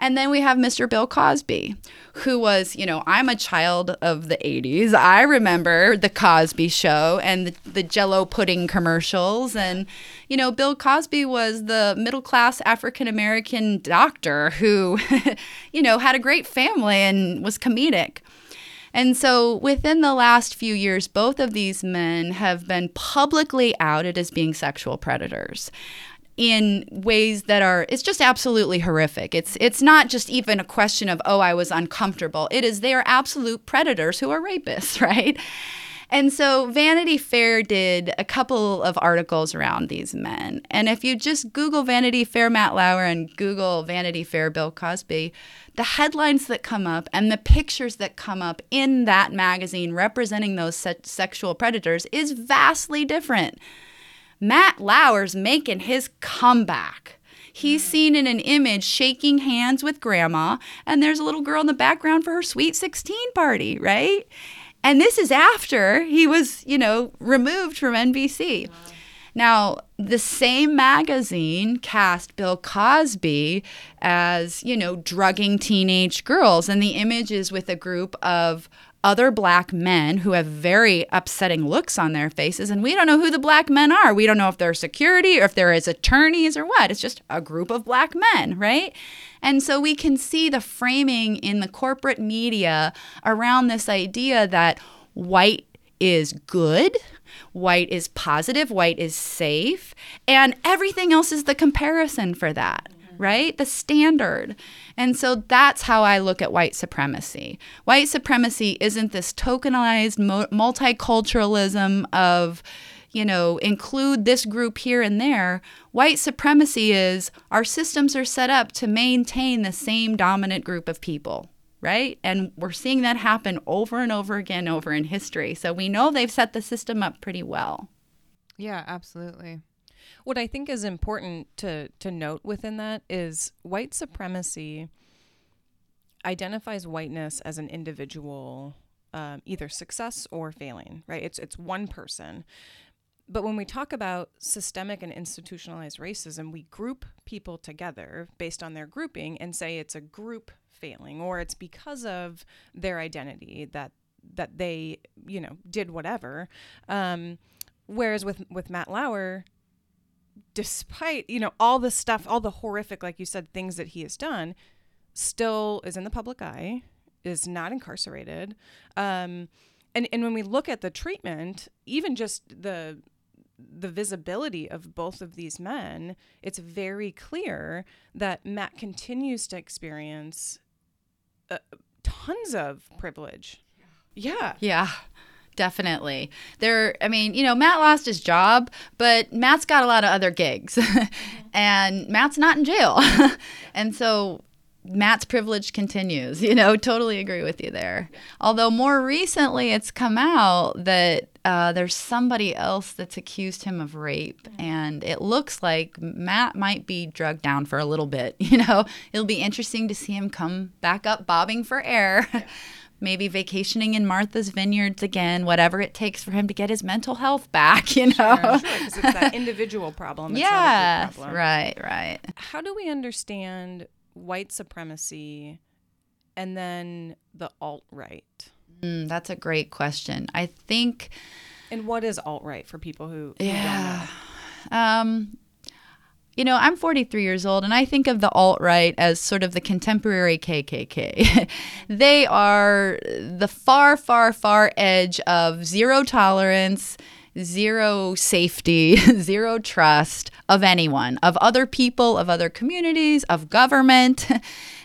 And then we have Mr. Bill Cosby, who was, you know, I'm a child of the 80s. I remember the Cosby show and the, the jello pudding commercials. And, you know, Bill Cosby was the middle class African American doctor who, you know, had a great family and was comedic. And so within the last few years, both of these men have been publicly outed as being sexual predators in ways that are it's just absolutely horrific. It's it's not just even a question of oh I was uncomfortable. It is they are absolute predators who are rapists, right? And so Vanity Fair did a couple of articles around these men. And if you just Google Vanity Fair Matt Lauer and Google Vanity Fair Bill Cosby, the headlines that come up and the pictures that come up in that magazine representing those se- sexual predators is vastly different Matt Lauer's making his comeback. He's mm. seen in an image shaking hands with grandma, and there's a little girl in the background for her sweet 16 party, right? And this is after he was, you know, removed from NBC. Wow. Now, the same magazine cast Bill Cosby as, you know, drugging teenage girls. And the image is with a group of other black men who have very upsetting looks on their faces and we don't know who the black men are. We don't know if they're security or if they're his attorneys or what. It's just a group of black men right? And so we can see the framing in the corporate media around this idea that white is good white is positive white is safe and everything else is the comparison for that right? The standard. And so that's how I look at white supremacy. White supremacy isn't this tokenized multiculturalism of, you know, include this group here and there. White supremacy is our systems are set up to maintain the same dominant group of people right? And we're seeing that happen over and over again over in history. So we know they've set the system up pretty well. Yeah, absolutely. What I think is important to to note within that is white supremacy identifies whiteness as an individual um, either success or failing, right? It's it's one person. But when we talk about systemic and institutionalized racism, we group people together based on their grouping and say it's a group failing or it's because of their identity that that they you know did whatever. Um, whereas with with Matt Lauer, despite you know all the stuff all the horrific like you said things that he has done still is in the public eye is not incarcerated. Um, and and when we look at the treatment even just the the visibility of both of these men it's very clear that Matt continues to experience uh, tons of privilege. Yeah. Yeah definitely. There, I mean, you know, Matt lost his job, but Matt's got a lot of other gigs. and Matt's not in jail. and so Matt's privilege continues. You know, totally agree with you there. Although more recently it's come out that uh, there's somebody else that's accused him of rape, and it looks like Matt might be drugged down for a little bit. You know, it'll be interesting to see him come back up bobbing for air. Maybe vacationing in Martha's Vineyards again, whatever it takes for him to get his mental health back, you know? Sure, sure, it's that individual problem. yeah, right, right. How do we understand white supremacy and then the alt right? Mm, that's a great question. I think. And what is alt right for people who, who yeah. Um, you know, I'm 43 years old, and I think of the alt right as sort of the contemporary KKK. they are the far, far, far edge of zero tolerance, zero safety, zero trust of anyone, of other people, of other communities, of government.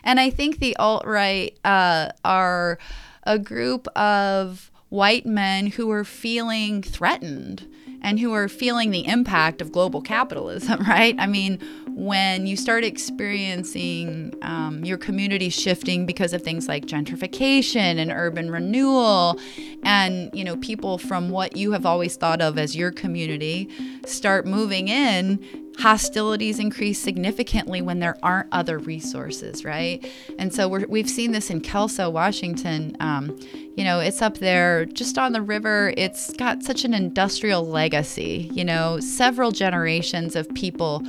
And I think the alt right uh, are a group of white men who are feeling threatened and who are feeling the impact of global capitalism, right? I mean, when you start experiencing um, your community shifting because of things like gentrification and urban renewal, and you know people from what you have always thought of as your community start moving in hostilities increase significantly when there aren't other resources, right? And so we have seen this in Kelso, Washington. Um, you know, it's up there just on the river. It's got such an industrial legacy, you know, several generations of people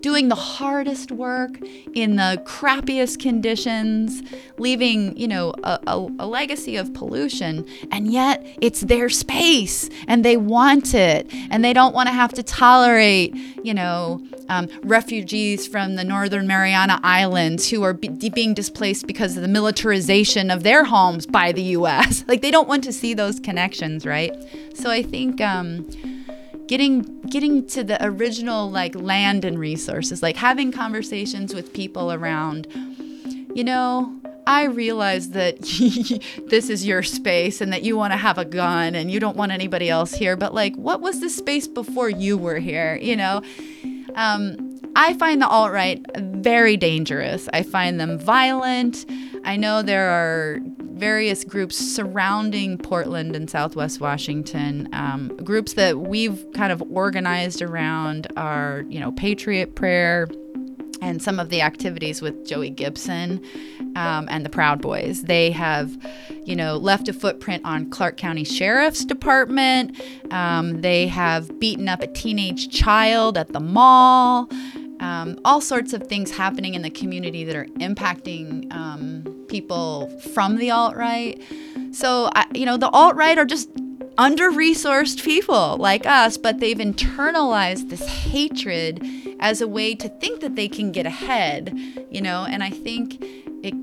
doing the hardest work in the crappiest conditions, leaving, you know, a, a, a, legacy of pollution. And yet it's their space and they want it and they don't want to have to tolerate, you know, um, refugees from the Northern Mariana Islands who are being displaced because of the militarization of their homes by the U.S. like they don't want to see those connections, right? So I think. Um, getting getting to the original like land and resources like having conversations with people around you know I realize that this is your space and that you want to have a gun and you don't want anybody else here, but like, what was the space before you were here? You know? Um, I find the alt right very dangerous. I find them violent. I know there are various groups surrounding Portland and Southwest Washington. Um, groups that we've kind of organized around are, you know, Patriot Prayer and some of the activities with Joey Gibson um, and the Proud Boys. They have, you know, left a footprint on Clark County Sheriff's Department. Um, they have beaten up a teenage child at the mall. Um, all sorts of things happening in the community that are impacting um, people from the alt right. So, I, you know, the alt right are just under resourced people like us, but they've internalized this hatred as a way to think that they can get ahead, you know, and I think it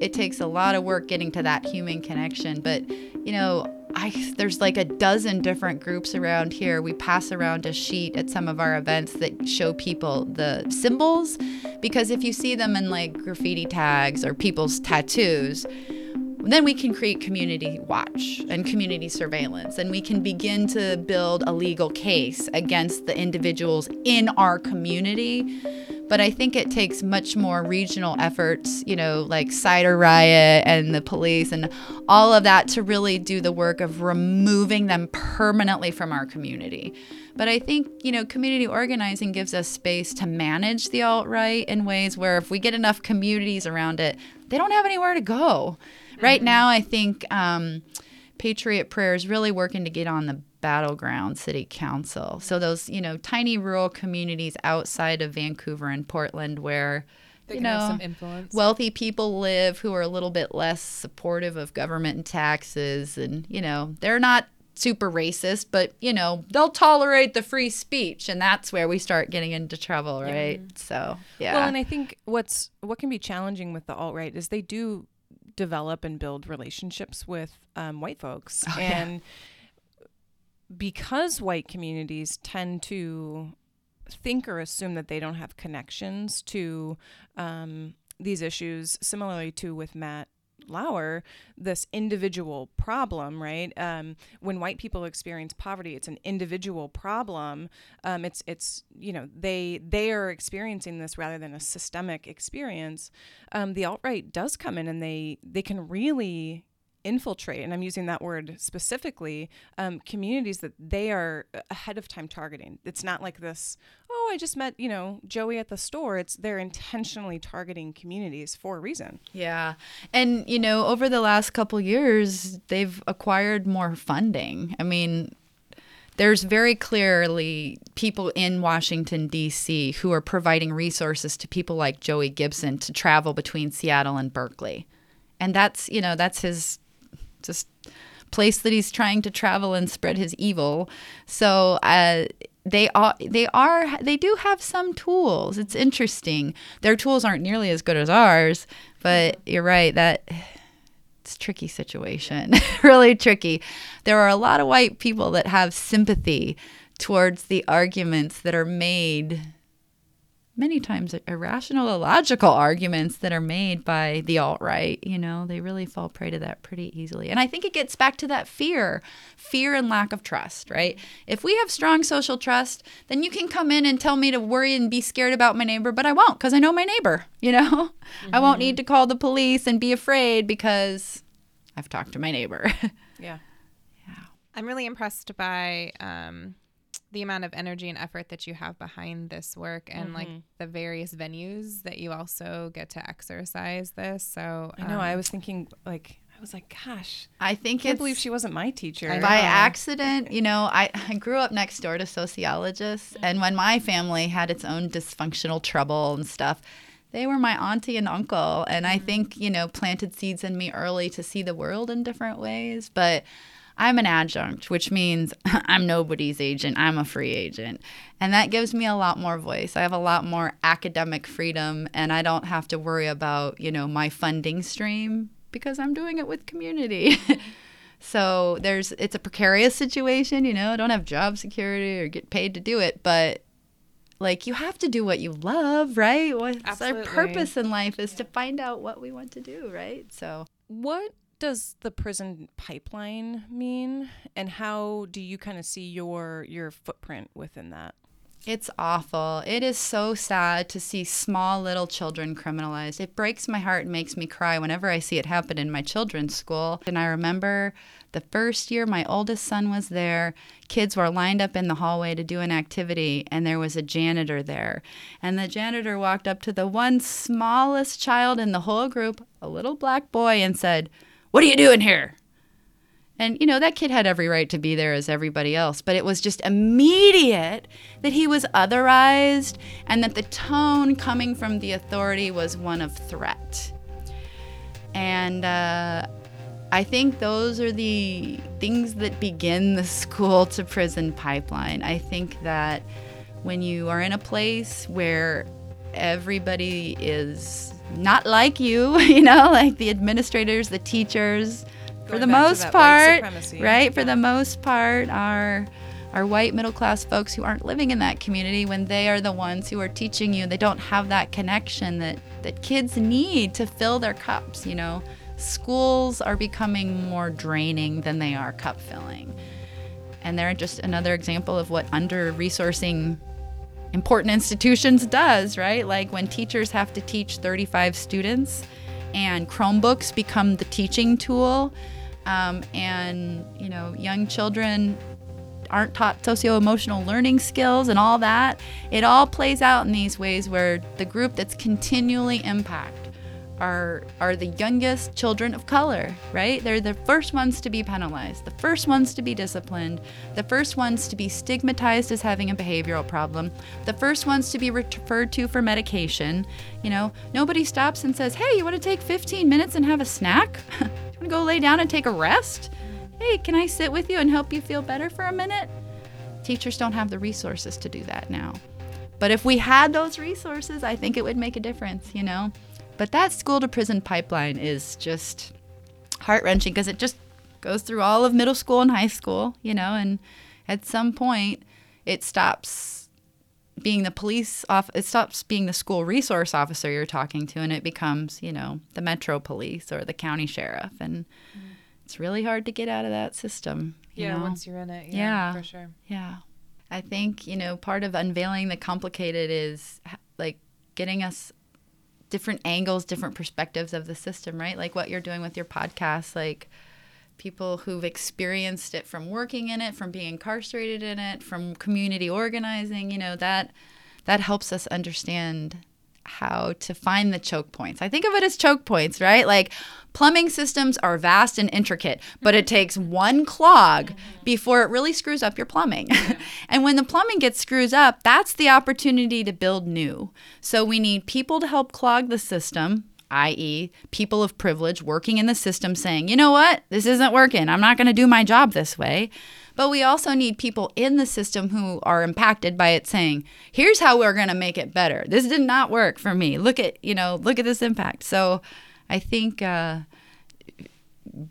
it takes a lot of work getting to that human connection, but you know, I there's like a dozen different groups around here. We pass around a sheet at some of our events that show people the symbols because if you see them in like graffiti tags or people's tattoos, then we can create community watch and community surveillance and we can begin to build a legal case against the individuals in our community but I think it takes much more regional efforts, you know, like Cider Riot and the police and all of that to really do the work of removing them permanently from our community. But I think, you know, community organizing gives us space to manage the alt right in ways where if we get enough communities around it, they don't have anywhere to go. Mm-hmm. Right now, I think um, Patriot Prayer is really working to get on the battleground city council. So those, you know, tiny rural communities outside of Vancouver and Portland where they you know, wealthy people live who are a little bit less supportive of government and taxes and, you know, they're not super racist, but you know, they'll tolerate the free speech and that's where we start getting into trouble, right? Yeah. So, yeah. Well, and I think what's what can be challenging with the alt-right is they do develop and build relationships with um, white folks oh, and yeah because white communities tend to think or assume that they don't have connections to um, these issues, similarly to with Matt Lauer, this individual problem, right? Um, when white people experience poverty, it's an individual problem. Um, it's it's you know they they are experiencing this rather than a systemic experience. Um, the alt right does come in and they they can really infiltrate, and I'm using that word specifically, um, communities that they are ahead of time targeting. It's not like this, oh, I just met, you know, Joey at the store. It's they're intentionally targeting communities for a reason. Yeah. And, you know, over the last couple years, they've acquired more funding. I mean, there's very clearly people in Washington, D.C., who are providing resources to people like Joey Gibson to travel between Seattle and Berkeley. And that's, you know, that's his just place that he's trying to travel and spread his evil. So uh, they are they are they do have some tools. It's interesting. Their tools aren't nearly as good as ours, but you're right that it's tricky situation. really tricky. There are a lot of white people that have sympathy towards the arguments that are made many times irrational, illogical arguments that are made by the alt right. You know, they really fall prey to that pretty easily. And I think it gets back to that fear fear and lack of trust, right? If we have strong social trust, then you can come in and tell me to worry and be scared about my neighbor, but I won't because I know my neighbor, you know? Mm-hmm. I won't need to call the police and be afraid because I've talked to my neighbor. yeah. Yeah. I'm really impressed by, um, the amount of energy and effort that you have behind this work and mm-hmm. like the various venues that you also get to exercise this. So I know um, I was thinking like I was like, gosh, I think I can't believe she wasn't my teacher. By accident, you know, I, I grew up next door to sociologists, mm-hmm. and when my family had its own dysfunctional trouble and stuff, they were my auntie and uncle, and I mm-hmm. think you know planted seeds in me early to see the world in different ways, but. I'm an adjunct, which means I'm nobody's agent. I'm a free agent. And that gives me a lot more voice. I have a lot more academic freedom and I don't have to worry about, you know, my funding stream because I'm doing it with community. so there's it's a precarious situation, you know, I don't have job security or get paid to do it, but like you have to do what you love, right? What's Absolutely. our purpose in life is yeah. to find out what we want to do, right? So what does the prison pipeline mean and how do you kind of see your your footprint within that it's awful. It is so sad to see small little children criminalized. It breaks my heart and makes me cry whenever I see it happen in my children's school. And I remember the first year my oldest son was there, kids were lined up in the hallway to do an activity, and there was a janitor there. And the janitor walked up to the one smallest child in the whole group, a little black boy, and said, what are you doing here? And, you know, that kid had every right to be there as everybody else, but it was just immediate that he was otherized and that the tone coming from the authority was one of threat. And uh, I think those are the things that begin the school to prison pipeline. I think that when you are in a place where everybody is not like you, you know, like the administrators, the teachers, Going for the most part, right? For the most part, are are white middle class folks who aren't living in that community when they are the ones who are teaching you. They don't have that connection that that kids need to fill their cups, you know. Schools are becoming more draining than they are cup filling. And they're just another example of what under resourcing important institutions does, right? Like when teachers have to teach 35 students and Chromebooks become the teaching tool, um, and you know, young children aren't taught socio-emotional learning skills and all that. It all plays out in these ways where the group that's continually impacted are are the youngest children of color, right? They're the first ones to be penalized, the first ones to be disciplined, the first ones to be stigmatized as having a behavioral problem, the first ones to be referred to for medication. You know, nobody stops and says, "Hey, you want to take 15 minutes and have a snack? you want to go lay down and take a rest? Hey, can I sit with you and help you feel better for a minute?" Teachers don't have the resources to do that now. But if we had those resources, I think it would make a difference, you know? But that school to prison pipeline is just heart wrenching because it just goes through all of middle school and high school, you know, and at some point it stops being the police off it stops being the school resource officer you're talking to and it becomes you know the metro police or the county sheriff and mm. it's really hard to get out of that system yeah know? once you're in it yeah, yeah for sure yeah i think you know part of unveiling the complicated is like getting us different angles different perspectives of the system right? Like what you're doing with your podcast like people who've experienced it from working in it, from being incarcerated in it, from community organizing, you know, that that helps us understand how to find the choke points. I think of it as choke points, right? Like plumbing systems are vast and intricate, but it mm-hmm. takes one clog mm-hmm. before it really screws up your plumbing. and when the plumbing gets screws up, that's the opportunity to build new. So we need people to help clog the system, i.e., people of privilege working in the system saying, you know what, this isn't working. I'm not going to do my job this way. But we also need people in the system who are impacted by it saying, here's how we're going to make it better. This did not work for me. Look at, you know, look at this impact. So I think uh,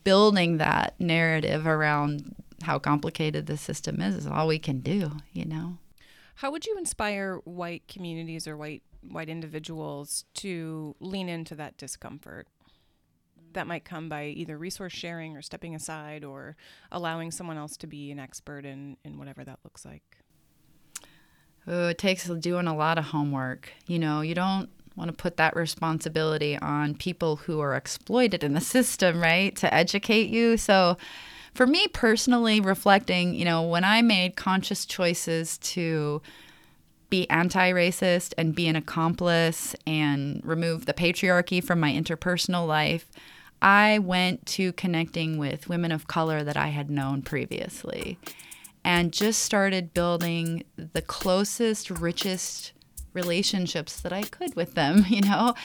building that narrative around how complicated the system is is all we can do, you know. How would you inspire white communities or white white individuals to lean into that discomfort that might come by either resource sharing or stepping aside or allowing someone else to be an expert in, in whatever that looks like? Oh, it takes doing a lot of homework. You know, you don't want to put that responsibility on people who are exploited in the system, right? To educate you. So, for me personally, reflecting, you know, when I made conscious choices to be anti racist and be an accomplice and remove the patriarchy from my interpersonal life, I went to connecting with women of color that I had known previously and just started building the closest, richest relationships that I could with them, you know?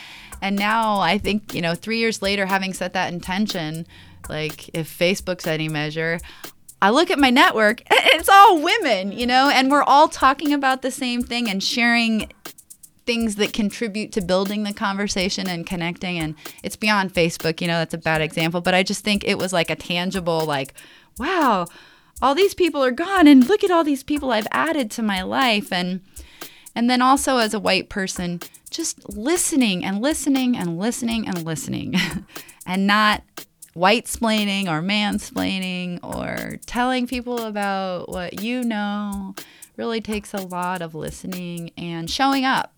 And now I think, you know, three years later, having set that intention, like if Facebook's any measure, I look at my network, it's all women, you know, and we're all talking about the same thing and sharing things that contribute to building the conversation and connecting. And it's beyond Facebook, you know, that's a bad example, but I just think it was like a tangible, like, wow, all these people are gone, and look at all these people I've added to my life. And and then also as a white person, just listening and listening and listening and listening and not white splaining or mansplaining or telling people about what you know really takes a lot of listening and showing up.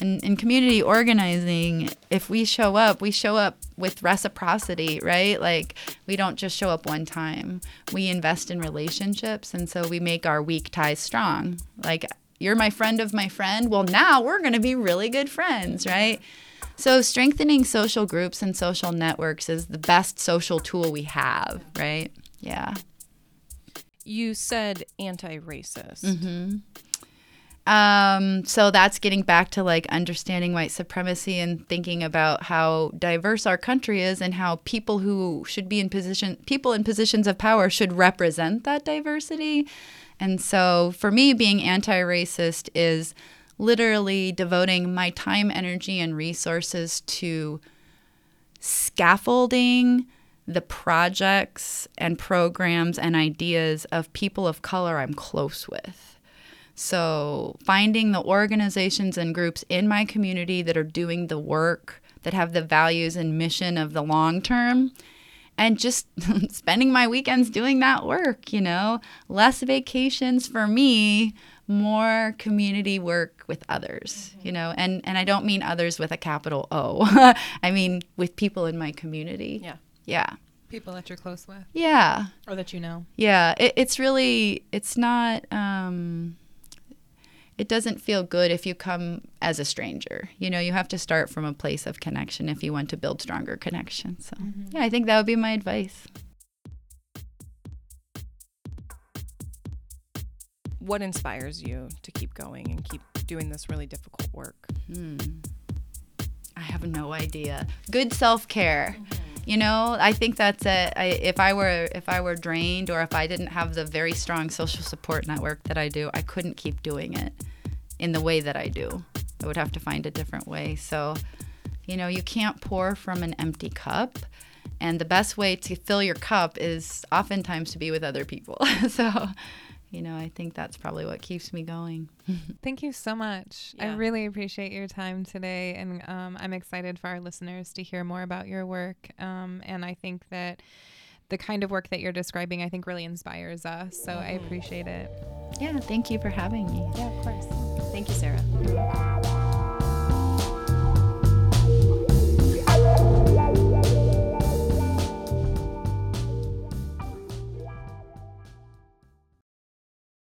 And in community organizing, if we show up, we show up with reciprocity, right? Like we don't just show up one time. We invest in relationships and so we make our weak ties strong. Like you're my friend of my friend. Well, now we're going to be really good friends, right? So, strengthening social groups and social networks is the best social tool we have, right? Yeah. You said anti racist. Mm-hmm. Um, so that's getting back to like understanding white supremacy and thinking about how diverse our country is and how people who should be in position, people in positions of power should represent that diversity. And so for me, being anti racist is literally devoting my time, energy, and resources to scaffolding the projects and programs and ideas of people of color I'm close with. So, finding the organizations and groups in my community that are doing the work, that have the values and mission of the long term, and just spending my weekends doing that work, you know, less vacations for me, more community work with others, mm-hmm. you know, and and I don't mean others with a capital O. I mean with people in my community. Yeah. Yeah. People that you're close with. Yeah. Or that you know. Yeah. It, it's really it's not um it doesn't feel good if you come as a stranger. You know, you have to start from a place of connection if you want to build stronger connections. So, mm-hmm. yeah, I think that would be my advice. what inspires you to keep going and keep doing this really difficult work? Hmm. I have no idea. Good self care. Mm-hmm. You know, I think that's it. I, if I were if I were drained or if I didn't have the very strong social support network that I do, I couldn't keep doing it in the way that I do. I would have to find a different way. So, you know, you can't pour from an empty cup. And the best way to fill your cup is oftentimes to be with other people. so, you know, I think that's probably what keeps me going. Thank you so much. I really appreciate your time today. And um, I'm excited for our listeners to hear more about your work. Um, and I think that the kind of work that you're describing, I think, really inspires us. So I appreciate it. Yeah, thank you for having me. Yeah, of course. Thank you, Sarah.